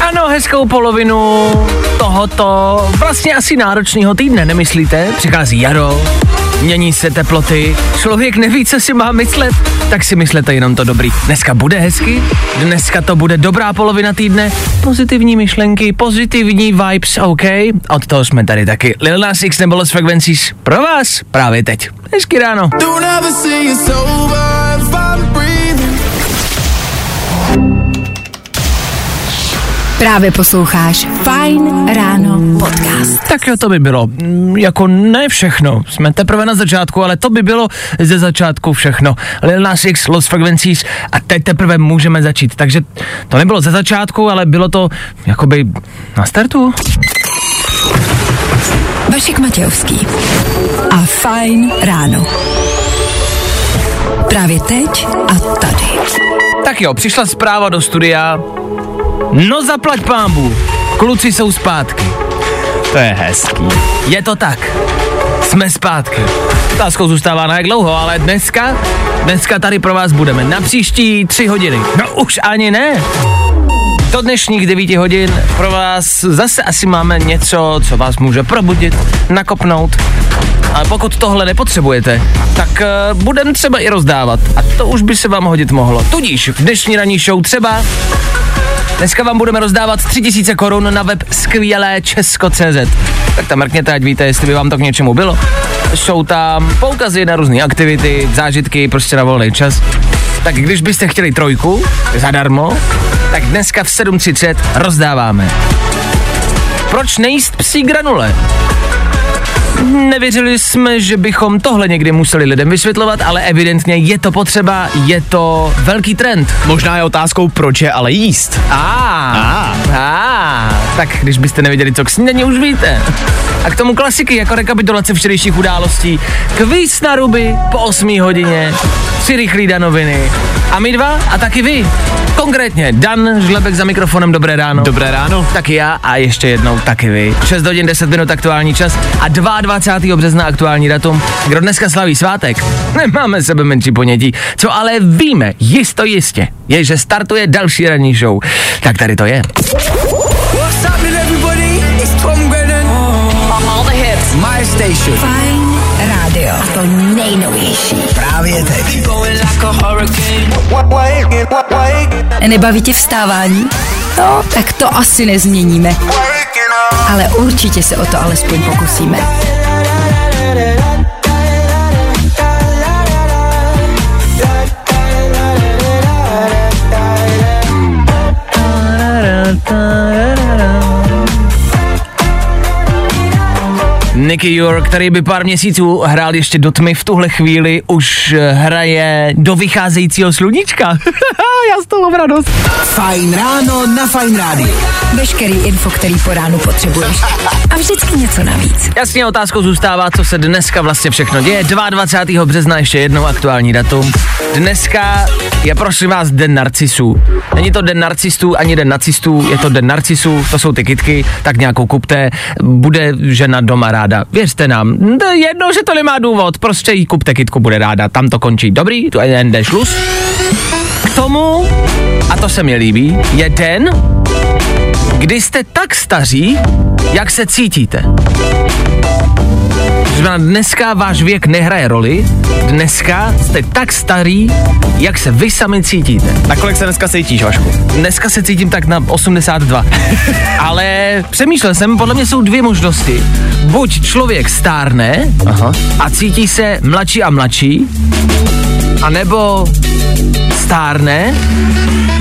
Ano, hezkou polovinu tohoto vlastně asi náročného týdne, nemyslíte? Přichází jaro, mění se teploty, člověk neví, co si má myslet, tak si myslete jenom to dobrý. Dneska bude hezky, dneska to bude dobrá polovina týdne, pozitivní myšlenky, pozitivní vibes, OK? Od toho jsme tady taky. Lil Nas X nebo Los Frequencies pro vás právě teď. Hezky ráno. Don't ever say it's over Právě posloucháš Fajn ráno podcast. Tak jo, to by bylo. Mm, Jako ne všechno. Jsme teprve na začátku, ale to by bylo ze začátku všechno. Lil Nas X, Los Frequencies a teď teprve můžeme začít. Takže to nebylo ze začátku, ale bylo to jakoby na startu. Vašek Matějovský a Fajn ráno. Právě teď a tady. Tak jo, přišla zpráva do studia. No zaplať pámbu, kluci jsou zpátky. To je hezký. Je to tak. Jsme zpátky. Otázkou zůstává na jak dlouho, ale dneska, dneska tady pro vás budeme na příští tři hodiny. No už ani ne. Do dnešních 9 hodin pro vás zase asi máme něco, co vás může probudit, nakopnout. Ale pokud tohle nepotřebujete, tak uh, budeme třeba i rozdávat. A to už by se vám hodit mohlo. Tudíž v dnešní ranní show třeba Dneska vám budeme rozdávat 3000 korun na web skvělé Česko.cz. Tak tam mrkněte, ať víte, jestli by vám to k něčemu bylo. Jsou tam poukazy na různé aktivity, zážitky, prostě na volný čas. Tak když byste chtěli trojku zadarmo, tak dneska v 7.30 rozdáváme. Proč nejíst psí granule? Nevěřili jsme, že bychom tohle někdy museli lidem vysvětlovat, ale evidentně je to potřeba, je to velký trend. Možná je otázkou, proč je ale jíst. A, a, tak když byste nevěděli, co k snídaní, už víte. A k tomu klasiky, jako rekapitulace včerejších událostí, kvíz na ruby po 8 hodině, tři rychlý danoviny a my dva a taky vy. Konkrétně Dan Žlebek za mikrofonem, dobré ráno. Dobré ráno. Taky já a ještě jednou taky vy. 6 hodin 10 minut aktuální čas a 22. března aktuální datum. Kdo dneska slaví svátek? Nemáme sebe menší ponětí. Co ale víme, jisto jistě, je, že startuje další ranní show. Tak tady to je. Station. Fajn rádio. A to nejnovější. Právě teď. Going like a hurricane. Nebaví tě vstávání? No, tak to asi nezměníme. Ale určitě se o to alespoň pokusíme. Nicky York, který by pár měsíců hrál ještě do tmy, v tuhle chvíli už eh, hraje do vycházejícího sluníčka. Já z toho mám radost. Fajn ráno na Fajn rádiu. Veškerý info, který po ránu potřebuješ. A vždycky něco navíc. Jasně otázkou zůstává, co se dneska vlastně všechno děje. 22. března ještě jednou aktuální datum. Dneska je prosím vás den narcisů. Není to den narcistů ani den nacistů, je to den narcisů, to jsou ty kitky, tak nějakou kupte, bude žena doma ráda. Věřte nám, to je jedno, že to nemá důvod, prostě jí kupte kitku, bude ráda, tam to končí. Dobrý, tu je den šlus. K tomu, a to se mi líbí, je den, kdy jste tak staří, jak se cítíte. Znamená, dneska váš věk nehraje roli, dneska jste tak starý, jak se vy sami cítíte. Na kolik se dneska cítíš, Vašku? Dneska se cítím tak na 82. Ale přemýšlel jsem, podle mě jsou dvě možnosti. Buď člověk stárne Aha. a cítí se mladší a mladší, anebo stárne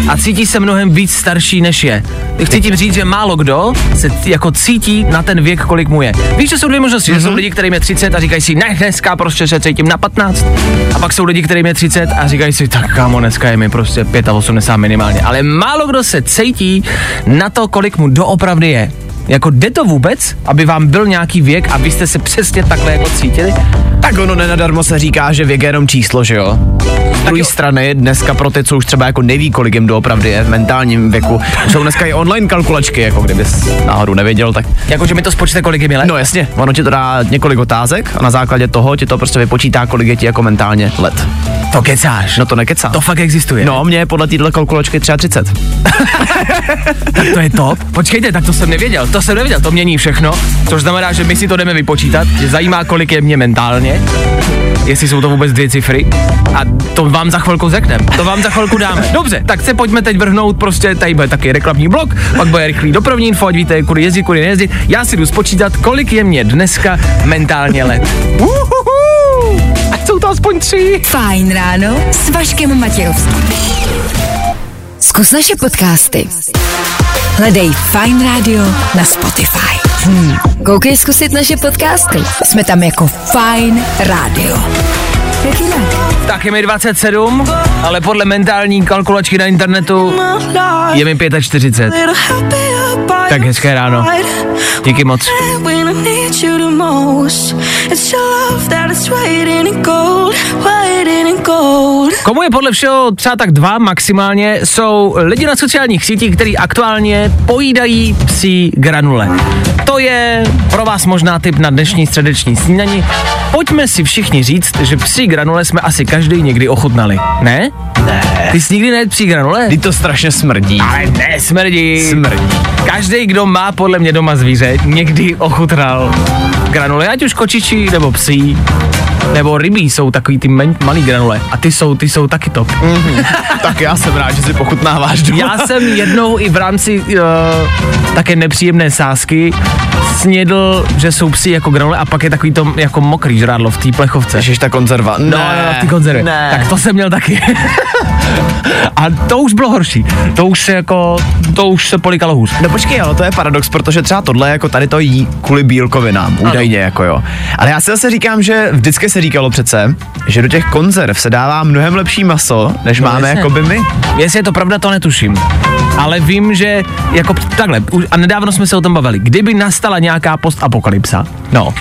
a cítí se mnohem víc starší, než je. Chci tím říct, že málo kdo se jako cítí na ten věk, kolik mu je. Víš, že jsou dvě možnosti, mm-hmm. že jsou lidi, kterým je 30 a říkají si, ne, dneska prostě se cítím na 15. A pak jsou lidi, kterým je 30 a říkají si, tak kámo, dneska je mi prostě 85 minimálně. Ale málo kdo se cítí na to, kolik mu doopravdy je. Jako jde to vůbec, aby vám byl nějaký věk a vy jste se přesně takhle jako cítili? Tak ono nenadarmo se říká, že věk je jenom číslo, že jo? Z druhé strany dneska pro ty, co už třeba jako neví, kolik jim doopravdy je v mentálním věku, jsou dneska i online kalkulačky, jako kdybys náhodou nevěděl, tak Jakože mi to spočte, kolik je mi let? No jasně, ono ti to dá několik otázek a na základě toho ti to prostě vypočítá, kolik je ti jako mentálně let. To kecáš. No to nekecá. To fakt existuje. No, mě je podle téhle kalkulačky 33. tak to je top. Počkejte, tak to jsem nevěděl. To jsem nevěděl, to mění všechno. Což znamená, že my si to jdeme vypočítat. Že zajímá, kolik je mě mentálně. Jestli jsou to vůbec dvě cifry. A to vám za chvilku řekneme. To vám za chvilku dáme. Dobře, tak se pojďme teď vrhnout. Prostě tady bude taky reklamní blok, pak bude rychlý dopravní info, ať víte, kudy jezdit, kudy nejezdit. Já si jdu spočítat, kolik je mě dneska mentálně let. Uhuhu. To aspoň tři. Fajn ráno s Vaškem Matějovským. Zkus naše podcasty. Hledej Fine Radio na Spotify. Hmm. Koukej zkusit naše podcasty. Jsme tam jako Fine Radio. Jak jinak? Tak je mi 27, ale podle mentální kalkulačky na internetu je mi 45. Tak hezké ráno. Díky moc. Komu je podle všeho třeba tak dva maximálně, jsou lidi na sociálních sítích, kteří aktuálně pojídají psí granule. To je pro vás možná tip na dnešní středeční snídani. Pojďme si všichni říct, že psí granule jsme asi každý někdy ochutnali. Ne? Ne. Ty jsi nikdy nejedl psí granule? Ty to strašně smrdí. Ale ne, smrdí. Smrdí. Každý, kdo má podle mě doma zvíře, někdy ochutnal granule, ať už kočičí nebo psí. Nebo rybí jsou takový ty men, malý granule. A ty jsou, ty jsou taky top. tak já jsem rád, že si pochutnáváš doma. Já jsem jednou i v rámci uh, také nepříjemné sásky snědl, že jsou psi jako granule a pak je takový to jako mokrý žrádlo v té plechovce. Ježiš, ta konzerva. No, no, no, v té konzervě. Ne. Tak to jsem měl taky. a to už bylo horší. To už se jako, to už se polikalo hůř. No počkej, ale to je paradox, protože třeba tohle jako tady to jí kvůli bílkovinám, údajně jako jo. Ale já si zase říkám, že vždycky se říkalo přece, že do těch konzerv se dává mnohem lepší maso, než No, máme jasně. jako by my. Jestli je to pravda, to netuším. Ale vím, že jako takhle, a nedávno jsme se o tom bavili, kdyby nastala nějaká postapokalypsa, no,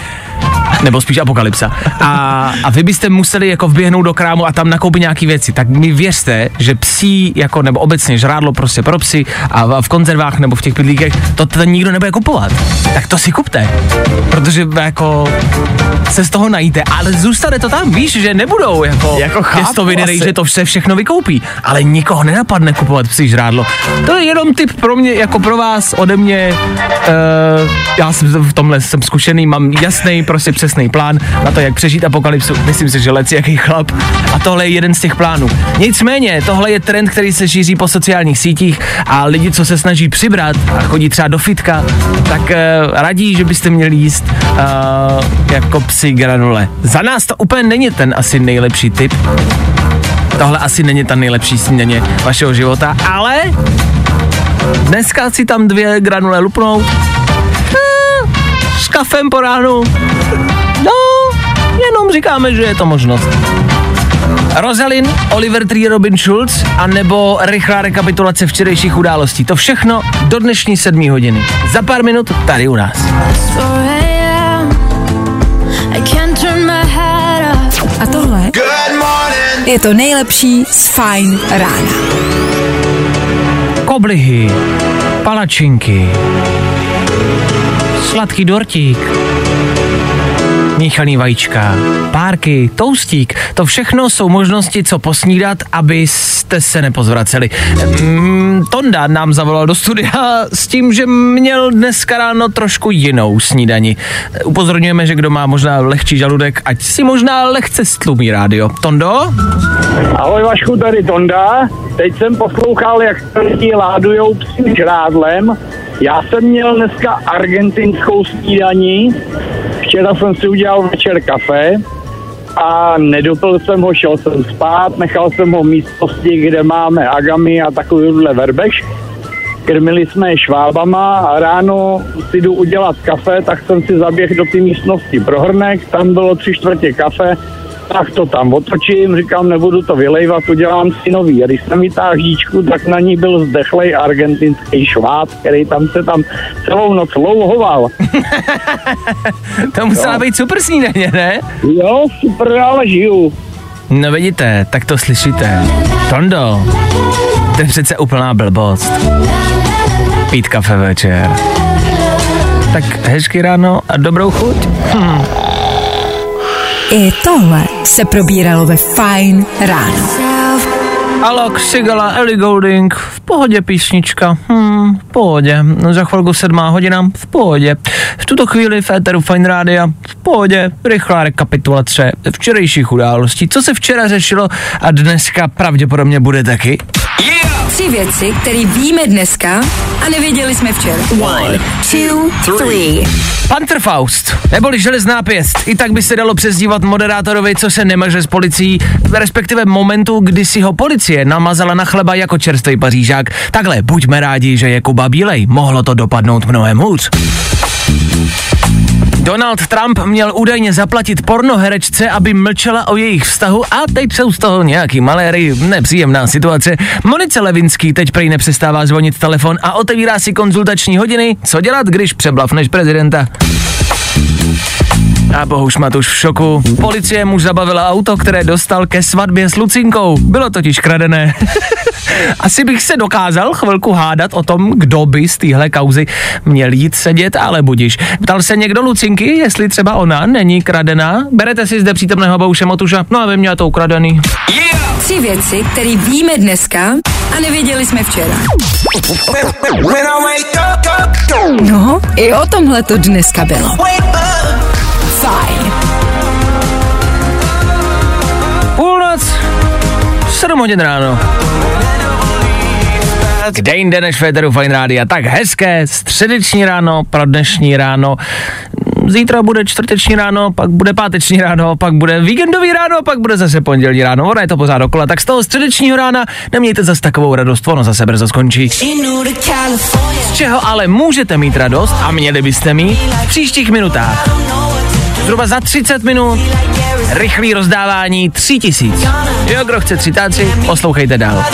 nebo spíš apokalypsa. A, a vy byste museli jako vběhnout do krámu a tam nakoupit nějaký věci. Tak mi věřte, že psí, jako nebo obecně žrádlo prostě pro psy a v- konzervách nebo v těch pidlíkech, to tady nikdo nebude kupovat. Tak to si kupte. Protože jako se z toho najíte, ale zůstane to tam, víš, že nebudou jako, Jako chápu pěstovinery, asi. že to vše všechno vykoupí, ale nikoho nenapadne kupovat psí žrádlo. To je jenom tip pro mě, jako pro vás, ode mě. Uh, já jsem v tomhle jsem zkušený, mám jasný, prostě přesný plán na to, jak přežít apokalypsu. Myslím si, že lec jaký chlap. A tohle je jeden z těch plánů. Nicméně, tohle je trend, který se šíří po sociálních sítích a lidi, co se snaží přibrat a chodí třeba do fitka, tak uh, radí, že byste měli jíst uh, jako psi granule. Za nás to úplně není ten asi nejlepší tip, Tohle asi není ta nejlepší snídaně vašeho života, ale dneska si tam dvě granule lupnout eh, s kafem po ránu. No, jenom říkáme, že je to možnost. Rosalin, Oliver Tree, Robin Schulz a nebo rychlá rekapitulace včerejších událostí. To všechno do dnešní sedmí hodiny. Za pár minut tady u nás. 4 a.m. I can't turn my head off. A tohle je to nejlepší z Fine rána. Koblihy, palačinky, sladký dortík, míchaný vajíčka, párky, toustík. To všechno jsou možnosti, co posnídat, abyste se nepozvraceli. Mm, Tonda nám zavolal do studia s tím, že měl dneska ráno trošku jinou snídani. Upozorňujeme, že kdo má možná lehčí žaludek, ať si možná lehce stlumí rádio. Tondo? Ahoj Vašku, tady Tonda. Teď jsem poslouchal, jak lidi ládujou psím žrádlem. Já jsem měl dneska argentinskou snídaní. Včera jsem si udělal večer kafe a nedopil jsem ho, šel jsem spát, nechal jsem ho v místnosti, kde máme agamy a takovýhle verbeš. Krmili jsme je švábama a ráno si jdu udělat kafe, tak jsem si zaběhl do té místnosti pro hrnek, tam bylo tři čtvrtě kafe tak to tam otočím, říkám, nebudu to vylejvat, udělám si nový. A když jsem vytáhl žíčku, tak na ní byl zdechlej argentinský švát, který tam se tam celou noc louhoval. To musela být super snídaně, ne? Jo, super, ale žiju. No vidíte, tak to slyšíte. Tondo, to je přece úplná blbost. Pít kafe večer. Tak hezky ráno a dobrou chuť. I tohle se probíralo ve Fine ráno. Alok, Sigala, Ellie Goulding, v pohodě písnička, hmm, v pohodě, no, za chvilku sedmá hodina, v pohodě. V tuto chvíli v éteru Fine Rádia, v pohodě, rychlá rekapitulace včerejších událostí, co se včera řešilo a dneska pravděpodobně bude taky. Tři věci, které víme dneska a nevěděli jsme včera. One, two, three. Panterfaust, neboli železná pěst, i tak by se dalo přezdívat moderátorovi, co se nemaže s policií, respektive momentu, kdy si ho policie namazala na chleba jako čerstvý pařížák. Takhle, buďme rádi, že je Kuba Bílej, mohlo to dopadnout mnohem hůř. Donald Trump měl údajně zaplatit pornoherečce, aby mlčela o jejich vztahu a teď jsou z toho nějaký maléry, nepříjemná situace. Monice Levinský teď prej nepřestává zvonit telefon a otevírá si konzultační hodiny. Co dělat, když přeblavneš prezidenta? A bohuž Matuš v šoku. Policie mu zabavila auto, které dostal ke svatbě s Lucinkou. Bylo totiž kradené. Asi bych se dokázal chvilku hádat o tom, kdo by z téhle kauzy měl jít sedět, ale budiš. Ptal se někdo Lucinky, jestli třeba ona není kradená? Berete si zde přítomného Bouše Matuša? No a vy měla to ukradený. Tři věci, které víme dneska a nevěděli jsme včera. No, i o tomhle to dneska bylo. Fajn. Půlnoc, 7 hodin ráno. Kde jinde než Federu Fine Rádia? Tak hezké středeční ráno pro dnešní ráno. Zítra bude čtvrteční ráno, pak bude páteční ráno, pak bude víkendový ráno, pak bude zase pondělní ráno. Ono je to pořád dokola, tak z toho středečního rána nemějte zase takovou radost, ono zase brzo skončí. Z čeho ale můžete mít radost a měli byste mít v příštích minutách. Zhruba za 30 minut rychlý rozdávání 3000. Jo, kdo chce třitáci, poslouchejte dál.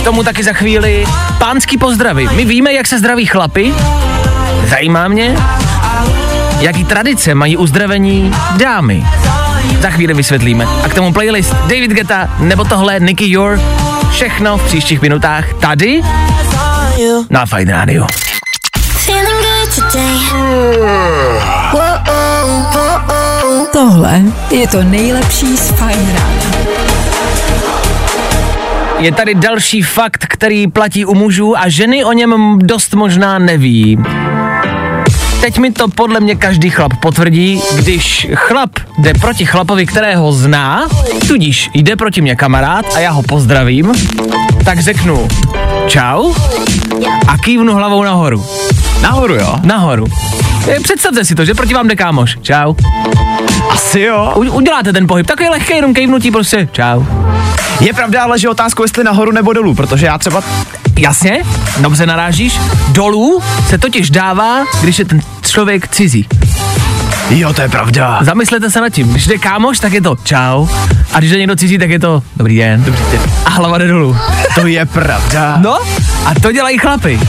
K tomu taky za chvíli pánský pozdravy. My víme, jak se zdraví chlapy. Zajímá mě, jaký tradice mají uzdravení dámy. Za chvíli vysvětlíme. A k tomu playlist David Geta nebo tohle Nicky Your. Všechno v příštích minutách tady na Fine Radio. Tohle je to nejlepší z Fine rána. Je tady další fakt, který platí u mužů a ženy o něm dost možná neví. Teď mi to podle mě každý chlap potvrdí, když chlap jde proti chlapovi, kterého zná, tudíž jde proti mě kamarád a já ho pozdravím, tak řeknu čau a kývnu hlavou nahoru. Nahoru, jo? Nahoru. Eh, Představte si to, že proti vám jde kámoš. Čau. Asi jo. U, uděláte ten pohyb, takový lehký, jenom kejvnutí prostě. Čau. Je pravda ale, že otázku, jestli nahoru nebo dolů, protože já třeba Jasně, dobře narážíš. Dolů se totiž dává, když je ten člověk cizí. Jo, to je pravda. Zamyslete se nad tím. Když jde kámoš, tak je to čau. A když jde někdo cizí, tak je to dobrý den. Dobrý den. A hlava jde dolů. To je pravda. No, a to dělají chlapy.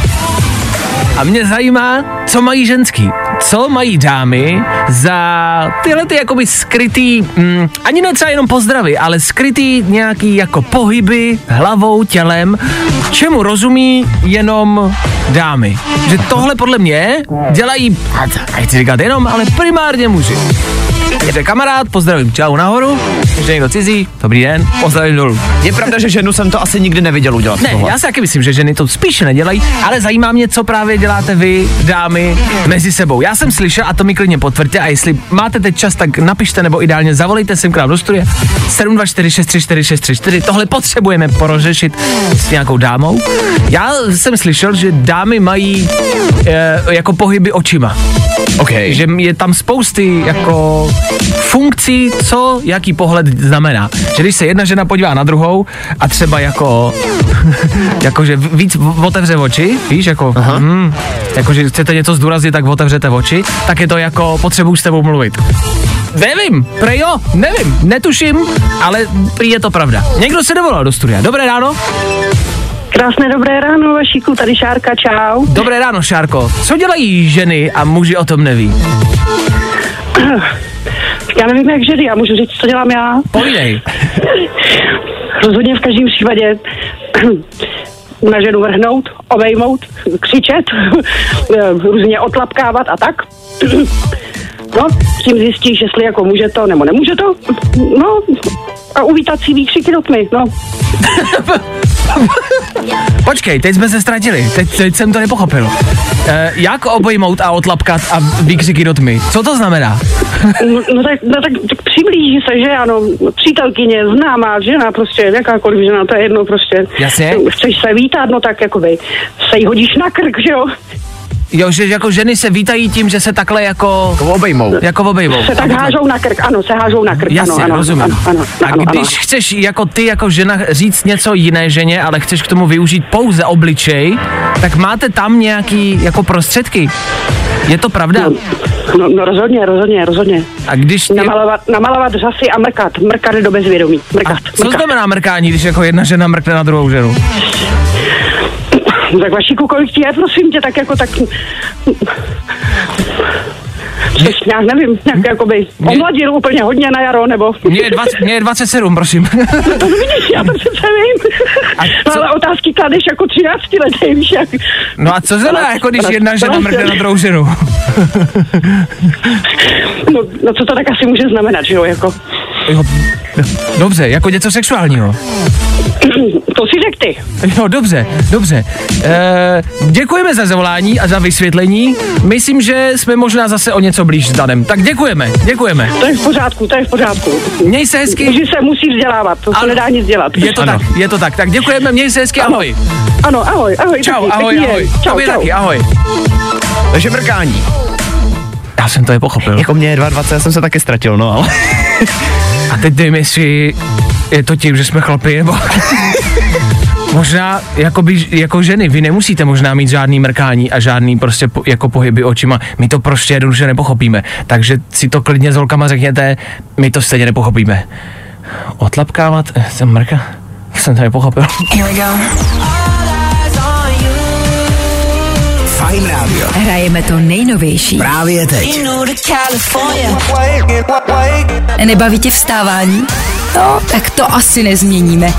A mě zajímá, co mají ženský. Co mají dámy za tyhle ty jakoby skrytý, mm, ani ne třeba jenom pozdravy, ale skrytý nějaký jako pohyby hlavou, tělem, čemu rozumí jenom dámy. Že tohle podle mě dělají, a nechci říkat jenom, ale primárně muži. Jede kamarád, pozdravím, čau nahoru, když je někdo cizí, dobrý den, pozdravím dolů. Je pravda, že ženu jsem to asi nikdy neviděl udělat Ne, tohle. já si taky myslím, že ženy to spíše nedělají, ale zajímá mě, co právě děláte vy, dámy, mezi sebou. Já jsem slyšel, a to mi klidně potvrďte, a jestli máte teď čas, tak napište nebo ideálně zavolejte sem k nám do studia 724634634. Tohle potřebujeme porořešit s nějakou dámou. Já jsem slyšel, že dámy mají e, jako pohyby očima. OK. Že je tam spousty jako funkcí, co jaký pohled znamená. Že když se jedna žena podívá na druhou a třeba jako, jakože víc otevře oči, víš, jako, hm, jako že chcete něco zdůraznit, tak otevřete oči, tak je to jako potřebuji s tebou mluvit. Nevím, prej jo, nevím, netuším, ale prý je to pravda. Někdo se dovolal do studia. Dobré ráno. Krásné dobré ráno, Vašíku, tady Šárka, čau. Dobré ráno, Šárko. Co dělají ženy a muži o tom neví? Já nevím, jak ženy, já můžu říct, co dělám já. Povídej. Rozhodně v každém případě na ženu vrhnout, obejmout, křičet, různě otlapkávat a tak. No, s tím zjistíš, jestli jako může to, nebo nemůže to. No, a uvítat si výkřiky do tmy, no. Počkej, teď jsme se ztratili, teď, teď jsem to nepochopil. E, jak obejmout a otlapkat a výkřiky do tmy? Co to znamená? No, no, tak, no tak, tak přiblíží se, že ano, přítelkyně, známá žena, prostě jakákoliv žena, to je jedno prostě. Jasně. Chceš se vítat, no tak jakoby se jí hodíš na krk, že jo? Jo, že jako ženy se vítají tím, že se takhle jako... Obejmou. Jako obejmou. Se tak hážou na krk, ano, se hážou na krk, Jasně, ano, ano, rozumím. ano, ano, a ano, když ano. chceš jako ty jako žena říct něco jiné ženě, ale chceš k tomu využít pouze obličej, tak máte tam nějaký jako prostředky. Je to pravda? No, no rozhodně, rozhodně, rozhodně. A když ty... Namalovat, namalovat řasy a mrkat, mrkat do bezvědomí, mrkat, Co mrkat. znamená mrkání, když jako jedna žena mrkne na druhou ženu? No, Tak Vašíku, kolik ti je, prosím tě, tak jako tak... Což nějak nevím, nějak jakoby omladil úplně hodně na jaro, nebo... Mně je, 20, mě je 27, prosím. No to vidíš, já to přece vím. A co- ale otázky kladeš jako 13 letý, víš jak. No a co znamená, jako když jedna žena mrkne na druhou ženu? No, no co to tak asi může znamenat, že jo, jako. Jo, Dobře, jako něco sexuálního. To si řek ty. Jo, dobře, dobře. E, děkujeme za zavolání a za vysvětlení. Myslím, že jsme možná zase o něco blíž s Danem. Tak děkujeme, děkujeme. To je v pořádku, to je v pořádku. Měj se hezky. Muži se musí vzdělávat, to se nedá nic dělat. Je to Ano. tak, je to tak. Tak děkujeme, měj se hezky, ahoj. Ano, ahoj, ahoj. Čau, taky, ahoj, pěkný ahoj. den. Čau, čau. taky, ahoj. Takže mrkání. Já jsem to je pochopil. Jako mě je 22, já jsem se taky ztratil, no ale... A teď nevím, jestli je to tím, že jsme chlapi, nebo... Možná jakoby, jako ženy, vy nemusíte možná mít žádný mrkání a žádný prostě po, jako pohyby očima. My to prostě jednoduše nepochopíme. Takže si to klidně s holkama řekněte, my to stejně nepochopíme. Otlapkávat? Eh, Jsem mrka? Jsem to nepochopil. Fajn rádio. Hrajeme to nejnovější. Právě teď. Nebaví tě vstávání? No, tak to asi nezměníme.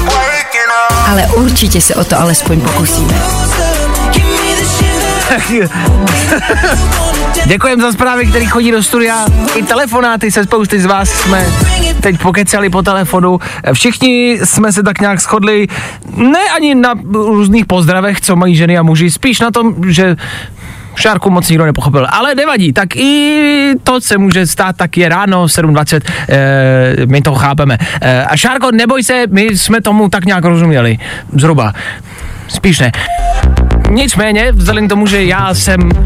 Ale určitě se o to alespoň pokusíme. Děkujem za zprávy, které chodí do studia. I telefonáty se spousty z vás jsme teď pokecali po telefonu. Všichni jsme se tak nějak shodli, ne ani na různých pozdravech, co mají ženy a muži, spíš na tom, že Šárku moc nikdo nepochopil, ale nevadí, tak i to se může stát, tak je ráno 7.20, e, my to chápeme. E, a Šárko, neboj se, my jsme tomu tak nějak rozuměli, zhruba, spíš ne. Nicméně, vzhledem k tomu, že já jsem, uh,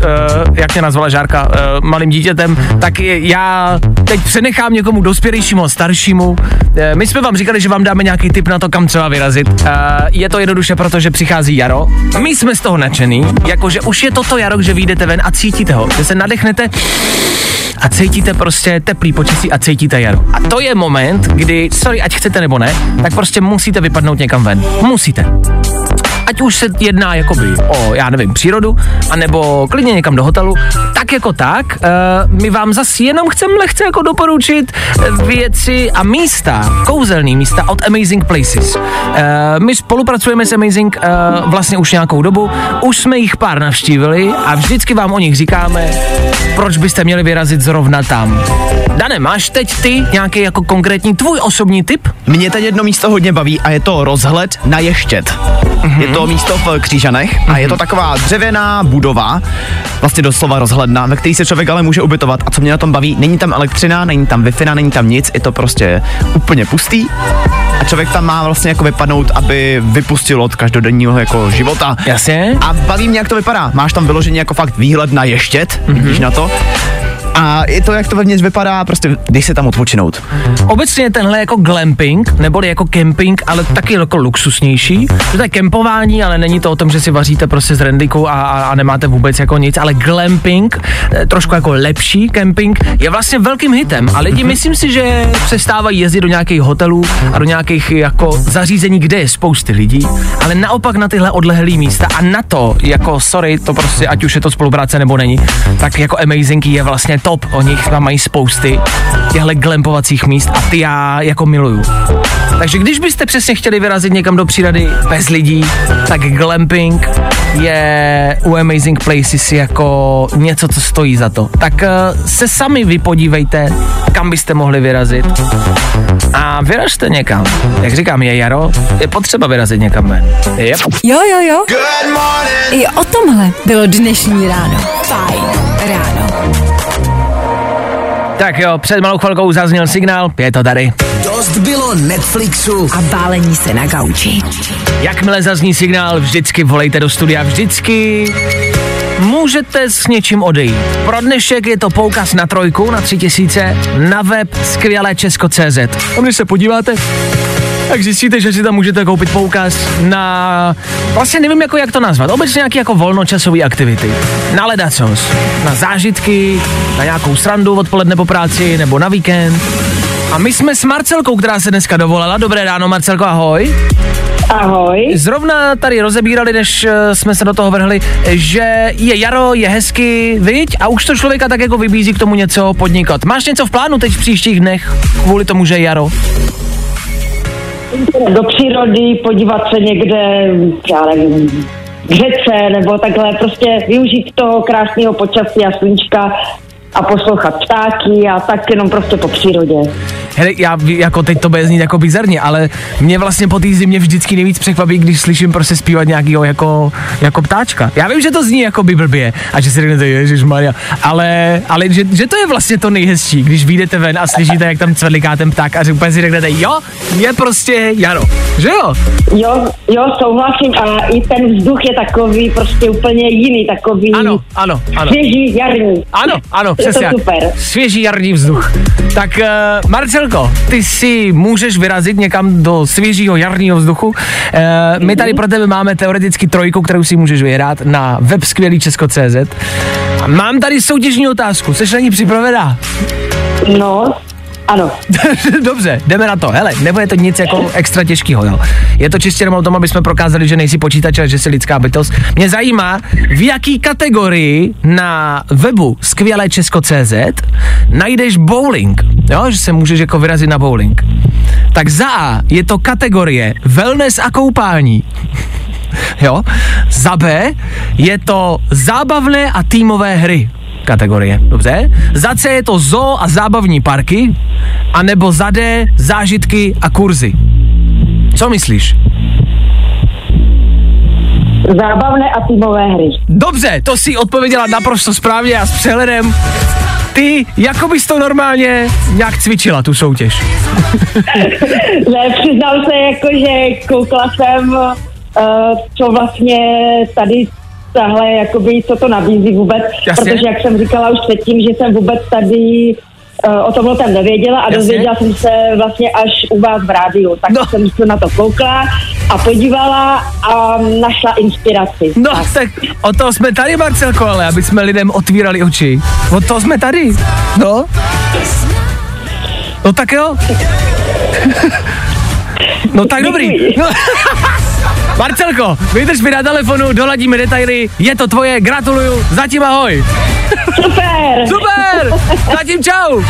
jak mě nazvala Žárka, uh, malým dítětem, tak já teď přenechám někomu dospělejšímu a staršímu. Uh, my jsme vám říkali, že vám dáme nějaký tip na to, kam třeba vyrazit. Uh, je to jednoduše proto, že přichází jaro. My jsme z toho nadšený, jakože už je to to jaro, že vyjdete ven a cítíte ho, že se nadechnete a cítíte prostě teplý počasí a cítíte jaro. A to je moment, kdy, sorry, ať chcete nebo ne, tak prostě musíte vypadnout někam ven. Musíte ať už se jedná jakoby o, já nevím, přírodu, anebo klidně někam do hotelu, tak jako tak, uh, my vám zase jenom chceme lehce jako doporučit eh, věci a místa, kouzelný místa od Amazing Places. Uh, my spolupracujeme s Amazing uh, vlastně už nějakou dobu, už jsme jich pár navštívili a vždycky vám o nich říkáme, proč byste měli vyrazit zrovna tam. Dane, máš teď ty nějaký jako konkrétní tvůj osobní tip? Mě teď jedno místo hodně baví a je to rozhled na Ještět. Mm-hmm. Je to místo v Křížanech a je to taková dřevěná budova, vlastně doslova rozhledna, ve které se člověk ale může ubytovat. A co mě na tom baví, není tam elektřina, není tam wi není tam nic, je to prostě úplně pustý. A člověk tam má vlastně jako vypadnout, aby vypustil od každodenního jako života. Jasně. A baví mě, jak to vypadá. Máš tam vyloženě jako fakt výhled na ještět, mm-hmm. vidíš na to. A i to, jak to vevnitř vypadá, prostě když se tam odpočinout. Obecně tenhle jako glamping, neboli jako camping, ale taky jako luxusnější. To je kempování, ale není to o tom, že si vaříte prostě s rendikou a, a, a nemáte vůbec jako nic, ale glamping, eh, trošku jako lepší camping, je vlastně velkým hitem a lidi myslím si, že přestávají jezdit do nějakých hotelů a do nějakých jako zařízení, kde je spousty lidí, ale naopak na tyhle odlehlé místa a na to, jako sorry, to prostě, ať už je to spolupráce nebo není, tak jako Amazing je vlastně top, oni tam mají spousty těchto glampovacích míst a ty já jako miluju. Takže když byste přesně chtěli vyrazit někam do přírody bez lidí, tak glamping je u Amazing Places jako něco, co stojí za to. Tak uh, se sami vypodívejte, kam byste mohli vyrazit a vyražte někam. Jak říkám, je jaro, je potřeba vyrazit někam ven. Yep. Jo, jo, jo. I o tomhle bylo dnešní ráno. Fajn ráno. Tak jo, před malou chvilkou zazněl signál, je to tady. Dost bylo Netflixu. A bálení se na gauči. Jakmile zazní signál, vždycky volejte do studia, vždycky můžete s něčím odejít. Pro dnešek je to poukaz na trojku, na tři tisíce, na web skvělé Česko.cz. A když se podíváte, tak zjistíte, že si tam můžete koupit poukaz na, vlastně nevím jako jak to nazvat, obecně nějaký jako volnočasové aktivity. Na ledacos, na zážitky, na nějakou srandu odpoledne po práci nebo na víkend. A my jsme s Marcelkou, která se dneska dovolala. Dobré ráno, Marcelko, ahoj. Ahoj. Zrovna tady rozebírali, než eh, jsme se do toho vrhli, že je jaro, je hezky, viď? A už to člověka tak jako vybízí k tomu něco podnikat. Máš něco v plánu teď v příštích dnech, kvůli tomu, že je jaro? Do přírody, podívat se někde, já nevím, k řece nebo takhle, prostě využít toho krásného počasí a sluníčka a poslouchat ptáky a tak jenom prostě po přírodě. Hele, já jako teď to bude znít jako bizarně, ale mě vlastně po té zimě vždycky nejvíc překvapí, když slyším prostě zpívat nějakýho jako, jako ptáčka. Já vím, že to zní jako by blbě a že si řeknete, Ježíš Maria, ale, ale že, že, to je vlastně to nejhezčí, když vyjdete ven a slyšíte, jak tam cvrliká ten pták a že úplně si řeknete, jo, je prostě jaro, že jo? Jo, jo, souhlasím a i ten vzduch je takový prostě úplně jiný, takový Ano, ano, ano. svěží, jarní. Ano, ano, přesně. jak. super. Svěží jarní vzduch. Tak uh, Marcelko, ty si můžeš vyrazit někam do svěžího jarního vzduchu. Uh, my tady pro tebe máme teoreticky trojku, kterou si můžeš vyhrát na web skvělý Česko.cz. A mám tady soutěžní otázku. Jsi na ní připravená? No, ano. Dobře, jdeme na to. Hele, nebude to nic jako extra těžkého, jo. Je to čistě jenom o tom, aby jsme prokázali, že nejsi počítač, ale že jsi lidská bytost. Mě zajímá, v jaký kategorii na webu skvělé Česko.cz najdeš bowling, jo, že se můžeš jako vyrazit na bowling. Tak za A je to kategorie wellness a koupání. Jo. Za B je to zábavné a týmové hry kategorie, dobře? Za C je to zoo a zábavní parky, a nebo za D zážitky a kurzy. Co myslíš? Zábavné a týmové hry. Dobře, to si odpověděla naprosto správně a s přehledem. Ty, jako bys to normálně nějak cvičila, tu soutěž. Ne, přiznám se, jako, že koukla jsem, uh, co vlastně tady tahle, jakoby, co to nabízí vůbec, Jasně. protože jak jsem říkala už předtím, že jsem vůbec tady uh, o tomhle tam nevěděla a Jasně. dozvěděla jsem se vlastně až u vás v rádiu, tak No. jsem se na to koukla a podívala a našla inspiraci. No, tak o toho jsme tady, Marcelko, ale aby jsme lidem otvírali oči. O toho jsme tady. No. No tak jo. No tak dobrý. No. Marcelko, vydrž mi na telefonu, doladíme detaily, je to tvoje, gratuluju, zatím ahoj. Super! Super, zatím čau.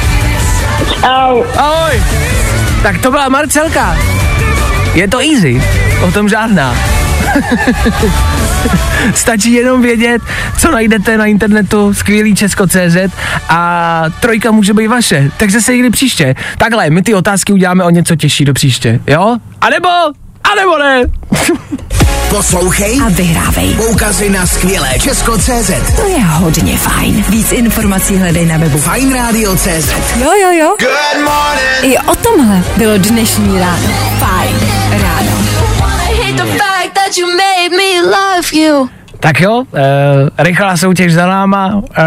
Au. Ahoj. Tak to byla Marcelka. Je to easy, o tom žádná. Stačí jenom vědět, co najdete na internetu, skvělý Česko.cz a trojka může být vaše. Takže se někdy příště. Takhle, my ty otázky uděláme o něco těžší do příště, jo? A nebo, nebo ne. Poslouchej A vyhrávej. poukazy na skvělé Česko.cz To je hodně fajn. Víc informací hledej na webu. Fajn Radio CZ Jo, jo, jo. I o tomhle bylo dnešní ráno. Fajn ráno. Tak jo, e, rychlá soutěž za náma. E,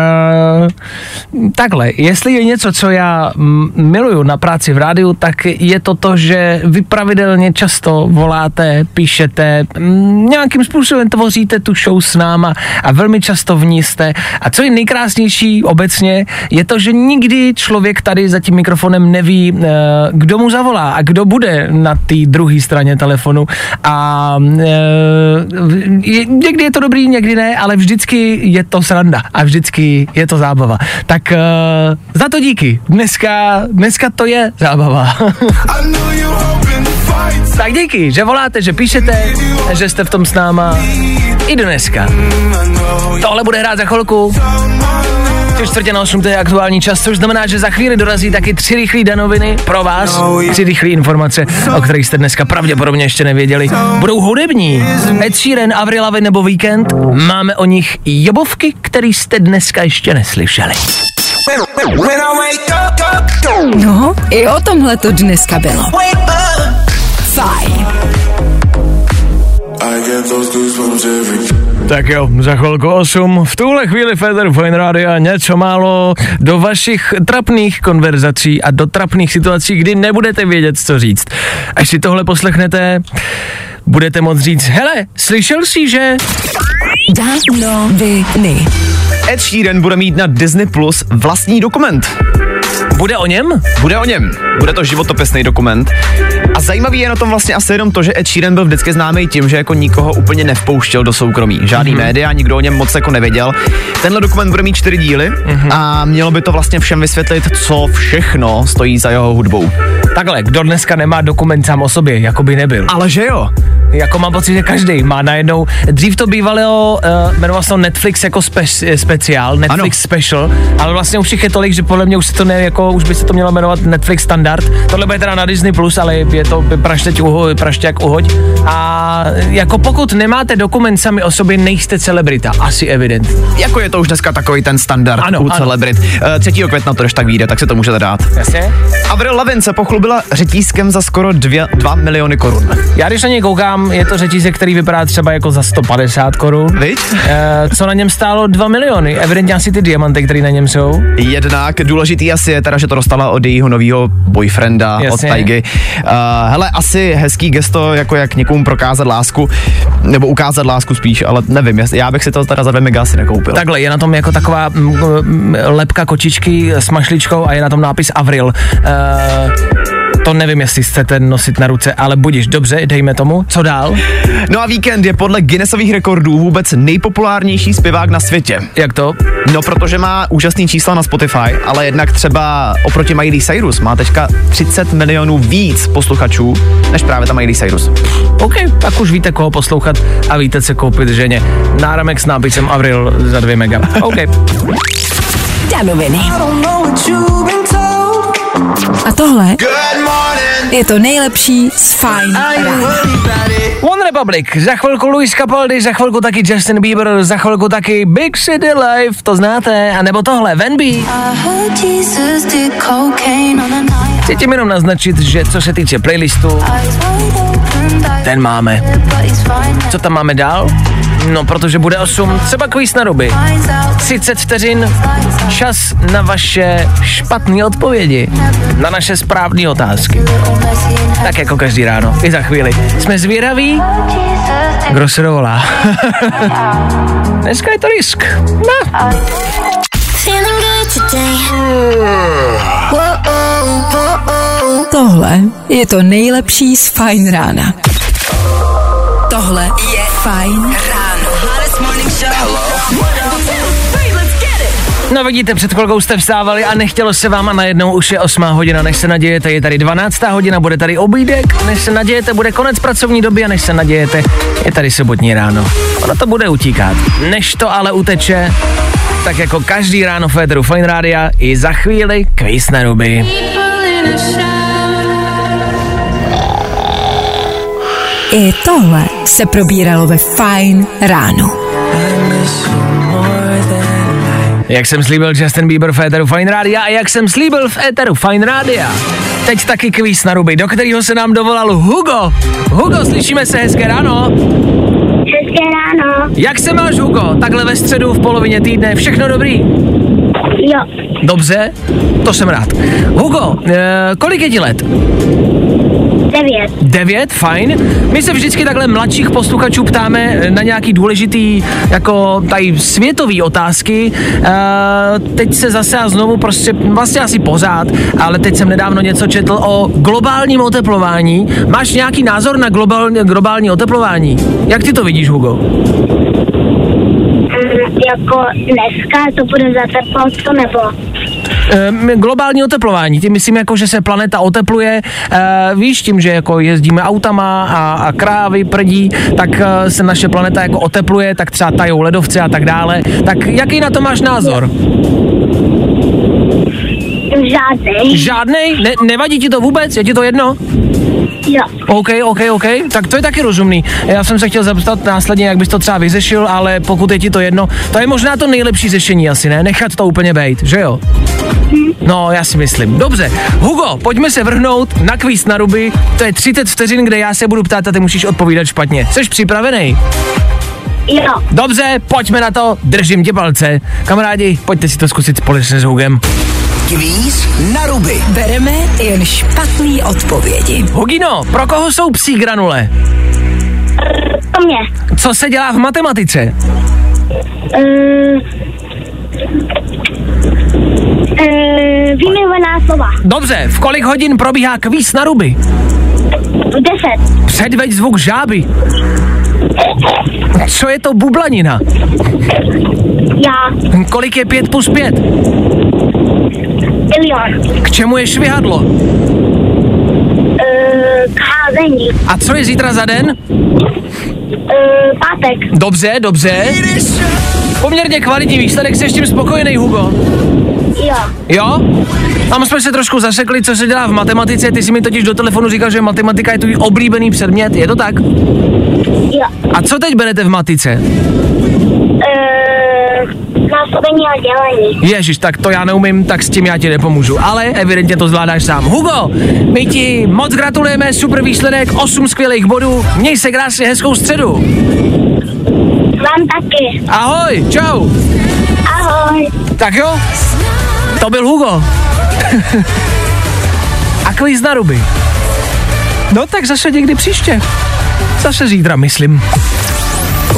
takhle, jestli je něco, co já miluju na práci v rádiu, tak je to to, že vy pravidelně často voláte, píšete, nějakým způsobem tvoříte tu show s náma a velmi často v ní jste. A co je nejkrásnější obecně, je to, že nikdy člověk tady za tím mikrofonem neví, e, kdo mu zavolá a kdo bude na té druhé straně telefonu. A e, někdy je to dobrý, někdy ne, ale vždycky je to sranda a vždycky je to zábava. Tak uh, za to díky. Dneska, dneska to je zábava. tak díky, že voláte, že píšete, že jste v tom s náma i dneska. Tohle bude hrát za chvilku. Tři čtvrtě na 8 to je aktuální čas, což znamená, že za chvíli dorazí taky tři rychlé danoviny pro vás. Tři rychlé informace, o kterých jste dneska pravděpodobně ještě nevěděli. Budou hudební. Ed Sheeran, Avril Lavigne nebo Weekend. Máme o nich jobovky, který jste dneska ještě neslyšeli. No, i o tomhle to dneska bylo. Fajn. Tak jo, za chvilku 8. V tuhle chvíli Feder Fine Radio něco málo do vašich trapných konverzací a do trapných situací, kdy nebudete vědět, co říct. Až si tohle poslechnete, budete moct říct, hele, slyšel jsi, že... Ed Sheeran bude mít na Disney Plus vlastní dokument. Bude o něm? Bude o něm. Bude to životopisný dokument. A zajímavý je na tom vlastně asi jenom to, že Ed Sheeran byl vždycky známý tím, že jako nikoho úplně nevpouštěl do soukromí. Žádný mm-hmm. média, nikdo o něm moc jako nevěděl. Tenhle dokument bude mít čtyři díly mm-hmm. a mělo by to vlastně všem vysvětlit, co všechno stojí za jeho hudbou. Takhle, kdo dneska nemá dokument sám o sobě, jako by nebyl. Ale že jo? Jako mám pocit, že každý má najednou. Dřív to bývalo, uh, jmenoval se to Netflix jako spe, speciál, Netflix ano. special, ale vlastně už jich je tolik, že podle mě už se to ne, jako, už by se to mělo jmenovat Netflix standard. Tohle bude teda na Disney Plus, ale je to praštěť uho, praštěk uhoď. A jako pokud nemáte dokument sami o sobě, nejste celebrita, asi evident. Jako je to už dneska takový ten standard Ano, u ano. celebrit. Uh, 3. května to když tak vyjde, tak se to můžete dát. Jasně? Avril Lavigne se pochlubila řetízkem za skoro 2 miliony korun. Já když na něj koukám, je to řetízek, který vypadá třeba jako za 150 korun. Viď? Eh, co na něm stálo 2 miliony. Evidentně asi ty diamanty, které na něm jsou. Jednak důležitý asi je teda, že to dostala od jejího nového boyfrienda, Jasně. od Taigy. Uh, hele, asi hezký gesto, jako jak někomu prokázat lásku, nebo ukázat lásku spíš, ale nevím, já bych si to teda za dvě mega asi nekoupil. Takhle, je na tom jako taková mm, mm, lepka kočičky s mašličkou a je na tom nápis Avril. Eh, to nevím, jestli chcete nosit na ruce, ale budíš dobře, dejme tomu. Co dál? No a Weekend je podle Guinnessových rekordů vůbec nejpopulárnější zpěvák na světě. Jak to? No, protože má úžasný čísla na Spotify, ale jednak třeba oproti Miley Cyrus má teďka 30 milionů víc posluchačů, než právě ta Miley Cyrus. OK, tak už víte, koho poslouchat a víte, co koupit ženě. Náramek s nápisem Avril za 2 mega. OK. Danoviny. A tohle je to nejlepší z Fine rána. One Republic, za chvilku Luis Capaldi, za chvilku taky Justin Bieber, za chvilku taky Big City Life, to znáte, a nebo tohle, Venby. Chci tím jenom naznačit, že co se týče playlistu, ten máme. Co tam máme dál? No, protože bude 8, třeba kvíz na ruby. 30 vteřin, čas na vaše špatné odpovědi, na naše správné otázky. Tak jako každý ráno, i za chvíli. Jsme zvědaví, kdo se dovolá. Dneska je to risk. No. Tohle je to nejlepší z Fine rána. Tohle je Fine ráno. No vidíte, před chvilkou jste vstávali a nechtělo se vám a najednou už je 8 hodina, než se nadějete, je tady 12 hodina, bude tady obídek, než se nadějete, bude konec pracovní doby a než se nadějete, je tady sobotní ráno. Ono to bude utíkat. Než to ale uteče, tak jako každý ráno Féteru Fine Rádia i za chvíli kvíz na ruby. I tohle se probíralo ve Fine ráno. Jak jsem slíbil Justin Bieber v Éteru Fine Rádia a jak jsem slíbil v Éteru Fine Rádia. Teď taky kvíz na ruby, do kterého se nám dovolal Hugo. Hugo, slyšíme se, hezké ráno. Hezké ráno. Jak se máš, Hugo? Takhle ve středu v polovině týdne, všechno dobrý? Jo, Dobře, to jsem rád. Hugo, eh, kolik je ti let? Devět. Devět, fajn. My se vždycky takhle mladších posluchačů ptáme na nějaký důležitý, jako tady světový otázky. E, teď se zase a znovu prostě, vlastně asi pořád, ale teď jsem nedávno něco četl o globálním oteplování. Máš nějaký názor na globál, globální oteplování? Jak ty to vidíš, Hugo? Mm, jako dneska to bude zateplo, co nebo? E, globální oteplování, tím myslím jako, že se planeta otepluje, e, víš tím, že jako jezdíme autama a, a krávy prdí, tak e, se naše planeta jako otepluje, tak třeba tajou ledovce a tak dále. Tak jaký na to máš názor? Žádnej. Žádnej? Ne, nevadí ti to vůbec? Je ti to jedno? Jo. OK, OK, OK, tak to je taky rozumný. Já jsem se chtěl zeptat následně, jak bys to třeba vyřešil, ale pokud je ti to jedno, to je možná to nejlepší řešení asi, ne? Nechat to úplně bejt, že jo? No, já si myslím. Dobře, Hugo, pojďme se vrhnout na kvíz na ruby. To je 30 vteřin, kde já se budu ptát a ty musíš odpovídat špatně. Jsi připravený? Jo. Dobře, pojďme na to, držím tě palce. Kamarádi, pojďte si to zkusit společně s Hugem. Kvíz na ruby. Bereme jen špatný odpovědi. Hugino, pro koho jsou psí granule? To mě. Co se dělá v matematice? Uh, uh, vymyvená slova. Dobře, v kolik hodin probíhá kvíz na ruby? Deset. Předveď zvuk žáby. Co je to bublanina? Já. Kolik je 5 plus 5? Milion. K čemu je švihadlo? Uh, k házení. A co je zítra za den? Uh, pátek. Dobře, dobře. Poměrně kvalitní výsledek, jsi s tím spokojený, Hugo? Jo. Jo? Tam jsme se trošku zasekli, co se dělá v matematice. Ty si mi totiž do telefonu říkal, že matematika je tvůj oblíbený předmět. Je to tak? Jo. A co teď berete v matice? Uh, násobení a dělení. Ježíš, tak to já neumím, tak s tím já ti nepomůžu. Ale evidentně to zvládáš sám. Hugo, my ti moc gratulujeme, super výsledek, 8 skvělých bodů. Měj se krásně, hezkou středu. Vám taky. Ahoj, čau. Ahoj. Tak jo, to byl Hugo. A kvíz na ruby. No tak zase někdy příště. Zase zítra, myslím.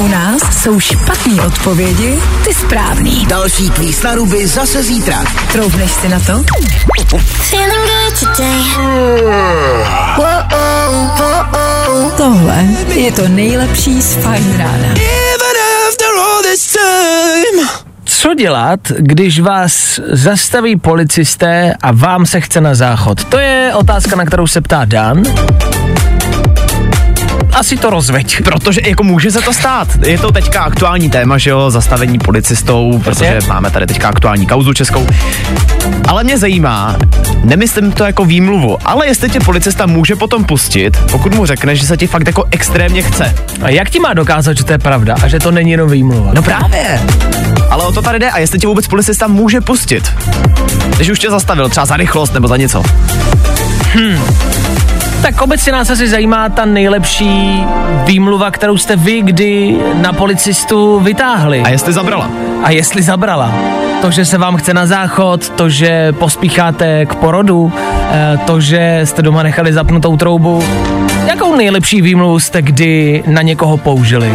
U nás jsou špatný odpovědi, ty správný. Další kvíz na ruby zase zítra. Troufneš si na to? Tohle je to nejlepší z Fajn rána. Co dělat, když vás zastaví policisté a vám se chce na záchod? To je otázka, na kterou se ptá Dan. Asi to rozveď. Protože jako může se to stát. Je to teďka aktuální téma, že jo, zastavení policistou, protože máme tady teďka aktuální kauzu českou. Ale mě zajímá, nemyslím to jako výmluvu, ale jestli tě policista může potom pustit, pokud mu řekne, že se ti fakt jako extrémně chce. A jak ti má dokázat, že to je pravda a že to není jenom výmluva? No právě. Ale o to tady jde a jestli tě vůbec policista může pustit. Když už tě zastavil, třeba za rychlost nebo za něco. Tak obecně nás asi zajímá ta nejlepší výmluva, kterou jste vy kdy na policistu vytáhli. A jestli zabrala. A jestli zabrala. To, že se vám chce na záchod, to, že pospícháte k porodu, eh, to, že jste doma nechali zapnutou troubu. Jakou nejlepší výmluvu jste kdy na někoho použili?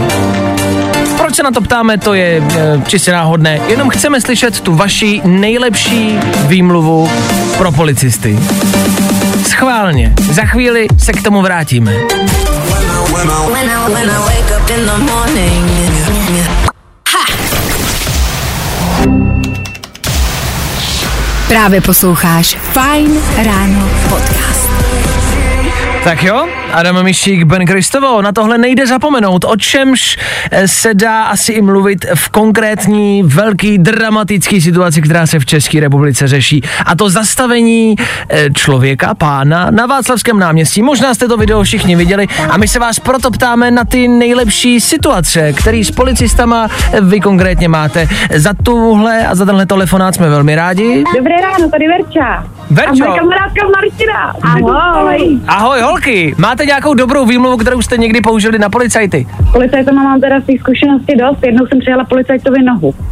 Proč se na to ptáme, to je e, čistě náhodné. Jenom chceme slyšet tu vaši nejlepší výmluvu pro policisty. Schválně. Za chvíli se k tomu vrátíme. Právě posloucháš Fajn ráno podcast. Tak jo, Adam Mišík, Ben Kristovo, na tohle nejde zapomenout, o čemž eh, se dá asi i mluvit v konkrétní, velký, dramatický situaci, která se v České republice řeší. A to zastavení eh, člověka, pána, na Václavském náměstí. Možná jste to video všichni viděli a my se vás proto ptáme na ty nejlepší situace, který s policistama eh, vy konkrétně máte. Za tuhle a za tenhle telefonát jsme velmi rádi. Dobré ráno, tady Verča. Verčo. moje kamarádka Martina. Ahoj. Ahoj holky, máte nějakou dobrou výmluvu, kterou jste někdy použili na policajty? Policajtama mám teda z zkušenosti dost. Jednou jsem přijela policajtovi nohu.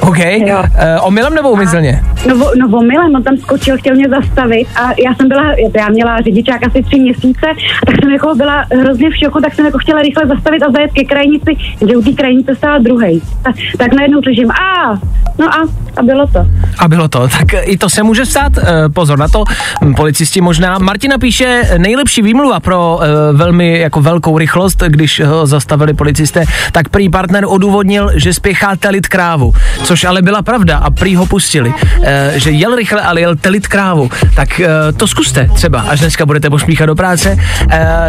OK. Jo. Uh, omylem nebo umyslně? No, no omylem, on tam skočil, chtěl mě zastavit a já jsem byla, já měla řidičák asi tři měsíce, a tak jsem jako byla hrozně v šoku, tak jsem jako chtěla rychle zastavit a zajet ke krajnici, že u té krajnice stál druhej. Tak, tak najednou slyším, a, no a, a bylo to. A bylo to, tak i to se může stát, eh, pozor na to, hm, policisti možná. Martina píše, nejlepší výmluva pro eh, velmi jako velkou rychlost, když ho zastavili policisté, tak prý partner odůvodnil, že spěchá telit krávu, což ale byla pravda a prý ho pustili, eh, že jel rychle, ale jel telit krávu. Tak to zkuste třeba, až dneska budete pospíchat do práce.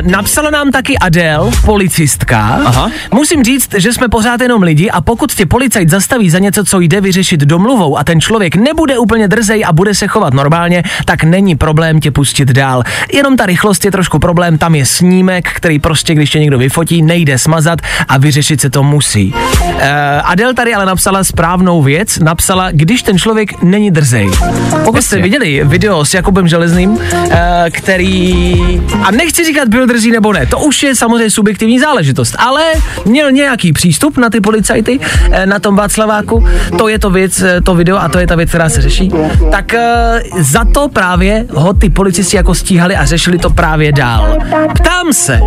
Napsala nám taky Adele, policistka. Aha. Musím říct, že jsme pořád jenom lidi a pokud tě policajt zastaví za něco, co jde vyřešit domluvou a ten člověk nebude úplně drzej a bude se chovat normálně, tak není problém tě pustit dál. Jenom ta rychlost je trošku problém, tam je snímek, který prostě, když tě někdo vyfotí, nejde smazat a vyřešit se to musí. Uh, Adel tady ale napsala správnou věc, napsala, když ten člověk není drzej. Pokud jste viděli video s Jakubem Železným, uh, který, a nechci říkat byl drzý nebo ne, to už je samozřejmě subjektivní záležitost, ale měl nějaký přístup na ty policajty eh, na tom Václaváku, to je to věc, eh, to video a to je ta věc, která se řeší, tak eh, za to právě ho ty policisti jako stíhali a řešili to právě dál. Ptám se,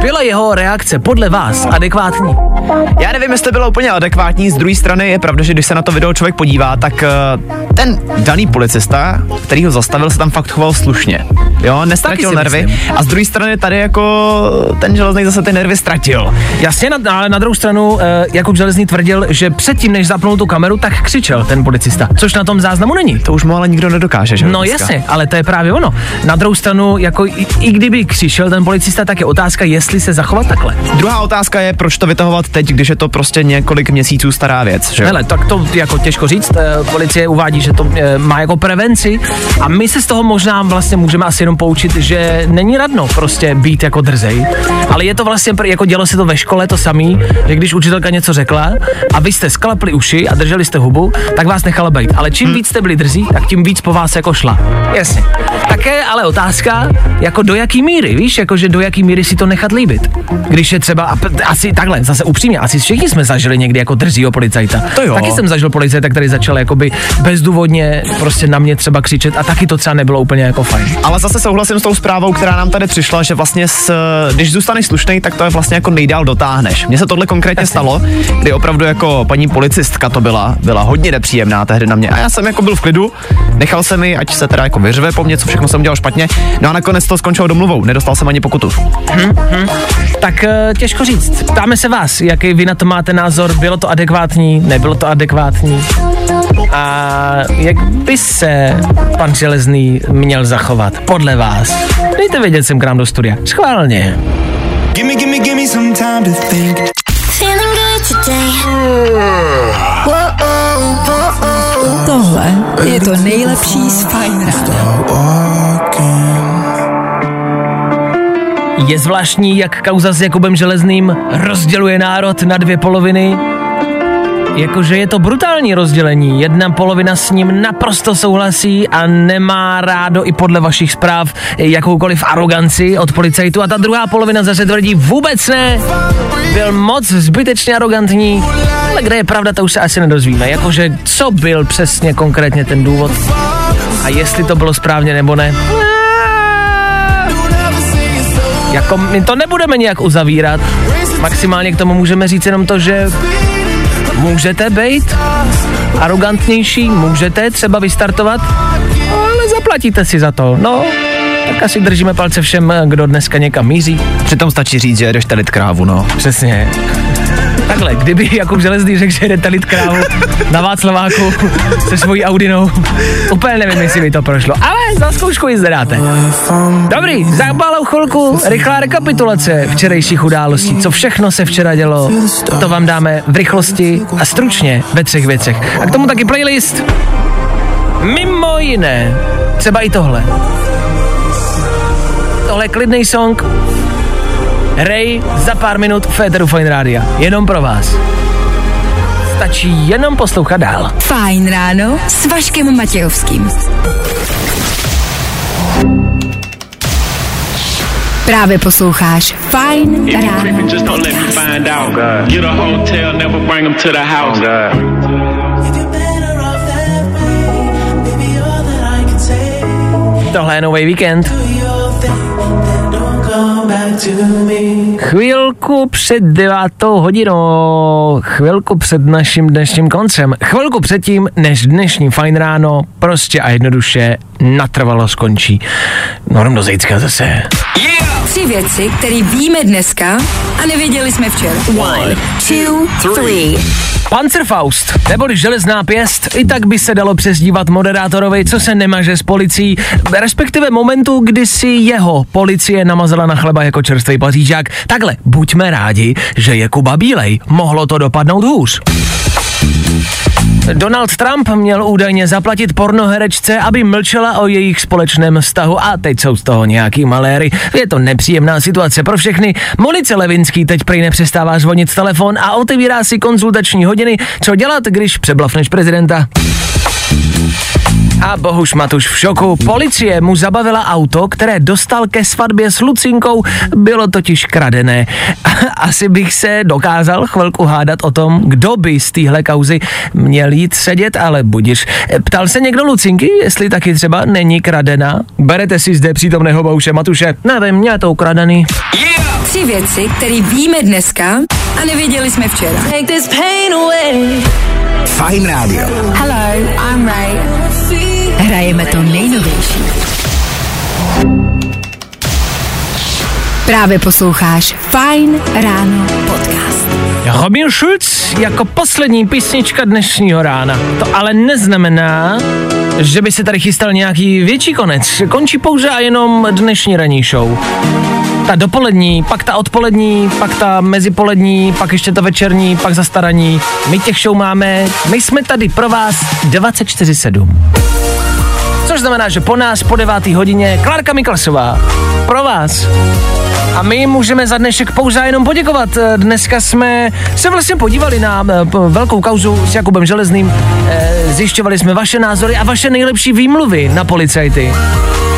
byla jeho reakce podle vás adekvátní? Já nevím, jestli bylo úplně adekvátní, z druhé strany je pravda, že když se na to video člověk podívá, tak eh, ten daný policista, který ho zastavil, se tam fakt choval slušně. Jo, nestratil nervy. myslím. A z druhé strany tady jako ten železný zase ty nervy ztratil. Jasně, na, ale na druhou stranu uh, Jakub Železný tvrdil, že předtím, než zapnul tu kameru, tak křičel ten policista, což na tom záznamu není. To už mu ale nikdo nedokáže, že? No dneska. jasně, ale to je právě ono. Na druhou stranu, jako i, i kdyby křičel ten policista, tak je otázka, jestli se zachovat takhle. Druhá otázka je, proč to vytahovat teď, když je to prostě několik měsíců stará věc, že? Hele, tak to jako těžko říct, eh, policie uvádí, že to eh, má jako prevenci a my se z toho možná vlastně můžeme asi jenom poučit, že není radno prostě být jako drzej, ale je to vlastně, jako dělo se to ve škole to samý, že když učitelka něco řekla a vy jste sklapli uši a drželi jste hubu, tak vás nechala být. Ale čím víc jste byli drzí, tak tím víc po vás jako šla. Jasně. Také ale otázka, jako do jaký míry, víš, jako že do jaký míry si to nechat líbit. Když je třeba, asi takhle, zase upřímně, asi všichni jsme zažili někdy jako drzího policajta. To jo. Taky jsem zažil policajta, který začal jakoby bezdůvodně prostě na mě třeba křičet a taky to třeba nebylo úplně jako fajn. Ale zase souhlasím s tou zprávou, která nám tady přišla, že vlastně s, když zůstaneš slušný, tak to je vlastně jako nejdál dotáhneš. Mně se tohle konkrétně stalo, kdy opravdu jako paní policistka to byla, byla hodně nepříjemná tehdy na mě. A já jsem jako byl v klidu, nechal jsem mi, ať se teda jako vyřve po mně, co všechno jsem dělal špatně. No a nakonec to skončilo domluvou, nedostal jsem ani pokutu. Tak eh, těžko říct. Ptáme se vás, jaký vy na to máte názor, bylo to adekvátní, nebylo to adekvátní. A jak by se pan Železný měl zachovat podle vás? Dejte vědět sem k nám do studia. Schválně. Gimme, gimme, gimme some time to think. Tohle je to nejlepší z Fajn. Je zvláštní, jak kauza s Jakubem Železným rozděluje národ na dvě poloviny. Jakože je to brutální rozdělení. Jedna polovina s ním naprosto souhlasí a nemá rádo i podle vašich zpráv jakoukoliv aroganci od policajtu a ta druhá polovina zase tvrdí vůbec ne. Byl moc zbytečně arrogantní, ale kde je pravda, to už se asi nedozvíme. Jakože co byl přesně konkrétně ten důvod a jestli to bylo správně nebo ne. Jako my to nebudeme nějak uzavírat. Maximálně k tomu můžeme říct jenom to, že můžete být arrogantnější, můžete třeba vystartovat, ale zaplatíte si za to. No, tak asi držíme palce všem, kdo dneska někam míří. Přitom stačí říct, že jedeš telit krávu, no. Přesně. Takhle, kdyby Jakub Železný řekl, že jde talit krávu na Václaváku se svojí Audinou, úplně nevím, jestli by to prošlo, ale za zkoušku ji zdáte. Dobrý, za malou chvilku rychlá rekapitulace včerejších událostí, co všechno se včera dělo, to vám dáme v rychlosti a stručně ve třech věcech. A k tomu taky playlist. Mimo jiné, třeba i tohle. Tohle je klidný song, Ray za pár minut v Féteru Fine Rádia. Jenom pro vás. Stačí jenom poslouchat dál. Fajn ráno s Vaškem Matějovským. Právě posloucháš Fajn ráno. Tohle je nový víkend. Chvilku před devátou hodinou, chvilku před naším dnešním koncem, chvilku předtím, než dnešní fajn ráno prostě a jednoduše natrvalo skončí. Norm do zítřka zase. Tři věci, které víme dneska a nevěděli jsme včera. One, two, three. Panzerfaust, neboli železná pěst, i tak by se dalo přezdívat moderátorovi, co se nemaže s policií, respektive momentu, kdy si jeho policie namazala na chleba jako čerstvý pařížák. Takhle, buďme rádi, že je Kuba Bílej, mohlo to dopadnout hůř. Donald Trump měl údajně zaplatit pornoherečce, aby mlčela o jejich společném vztahu a teď jsou z toho nějaký maléry. Je to nepříjemná situace pro všechny. Monice Levinský teď prý nepřestává zvonit telefon a otevírá si konzultační hodiny, co dělat, když přeblafneš prezidenta. A Bohuš Matuš v šoku. Policie mu zabavila auto, které dostal ke svatbě s Lucinkou, bylo totiž kradené. Asi bych se dokázal chvilku hádat o tom, kdo by z téhle kauzy měl jít sedět, ale budiš. Ptal se někdo Lucinky, jestli taky třeba není kradená? Berete si zde přítomného Bohuše Matuše? Nevím, mě to ukradený. Tři věci, které víme dneska a nevěděli jsme včera. Take this pain away. Fajn rádio. Hello, I'm Ray. Hrajeme to nejnovější. Právě posloucháš Fajn ráno podcast. Robin Schulz jako poslední písnička dnešního rána. To ale neznamená, že by se tady chystal nějaký větší konec. Končí pouze a jenom dnešní ranní show. Ta dopolední, pak ta odpolední, pak ta mezipolední, pak ještě ta večerní, pak zastaraní. My těch show máme, my jsme tady pro vás 24-7. Což znamená, že po nás po devátý hodině Klárka Miklasová. Pro vás. A my můžeme za dnešek pouze jenom poděkovat. Dneska jsme se vlastně podívali na eh, velkou kauzu s Jakubem Železným. Eh, Zjišťovali jsme vaše názory a vaše nejlepší výmluvy na policajty.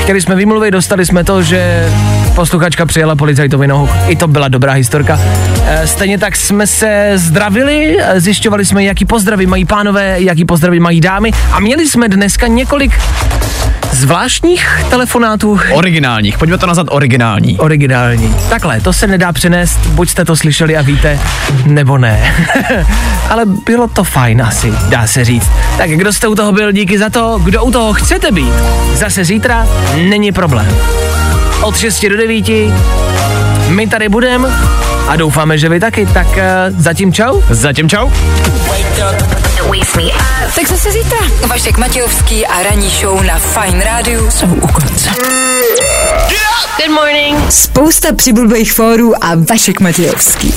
Chtěli jsme výmluvy, dostali jsme to, že posluchačka přijela policajtovi nohu. I to byla dobrá historka. Eh, Stejně tak jsme se zdravili, eh, zjišťovali jsme, jaký pozdravy mají pánové, jaký pozdravy mají dámy a měli jsme dneska několik zvláštních telefonátů. Originálních, pojďme to nazvat originální. Originální. Takhle, to se nedá přenést, buď jste to slyšeli a víte, nebo ne. Ale bylo to fajn asi, dá se říct. Tak kdo jste u toho byl, díky za to, kdo u toho chcete být. Zase zítra není problém. Od 6 do 9 my tady budeme a doufáme, že vy taky. Tak uh, zatím čau. Zatím čau. Tak zase zítra. Vašek Matějovský a ranní show na Fajn rádiu jsou u konce. Good morning. Spousta přibulbých fórů a Vašek Matějovský.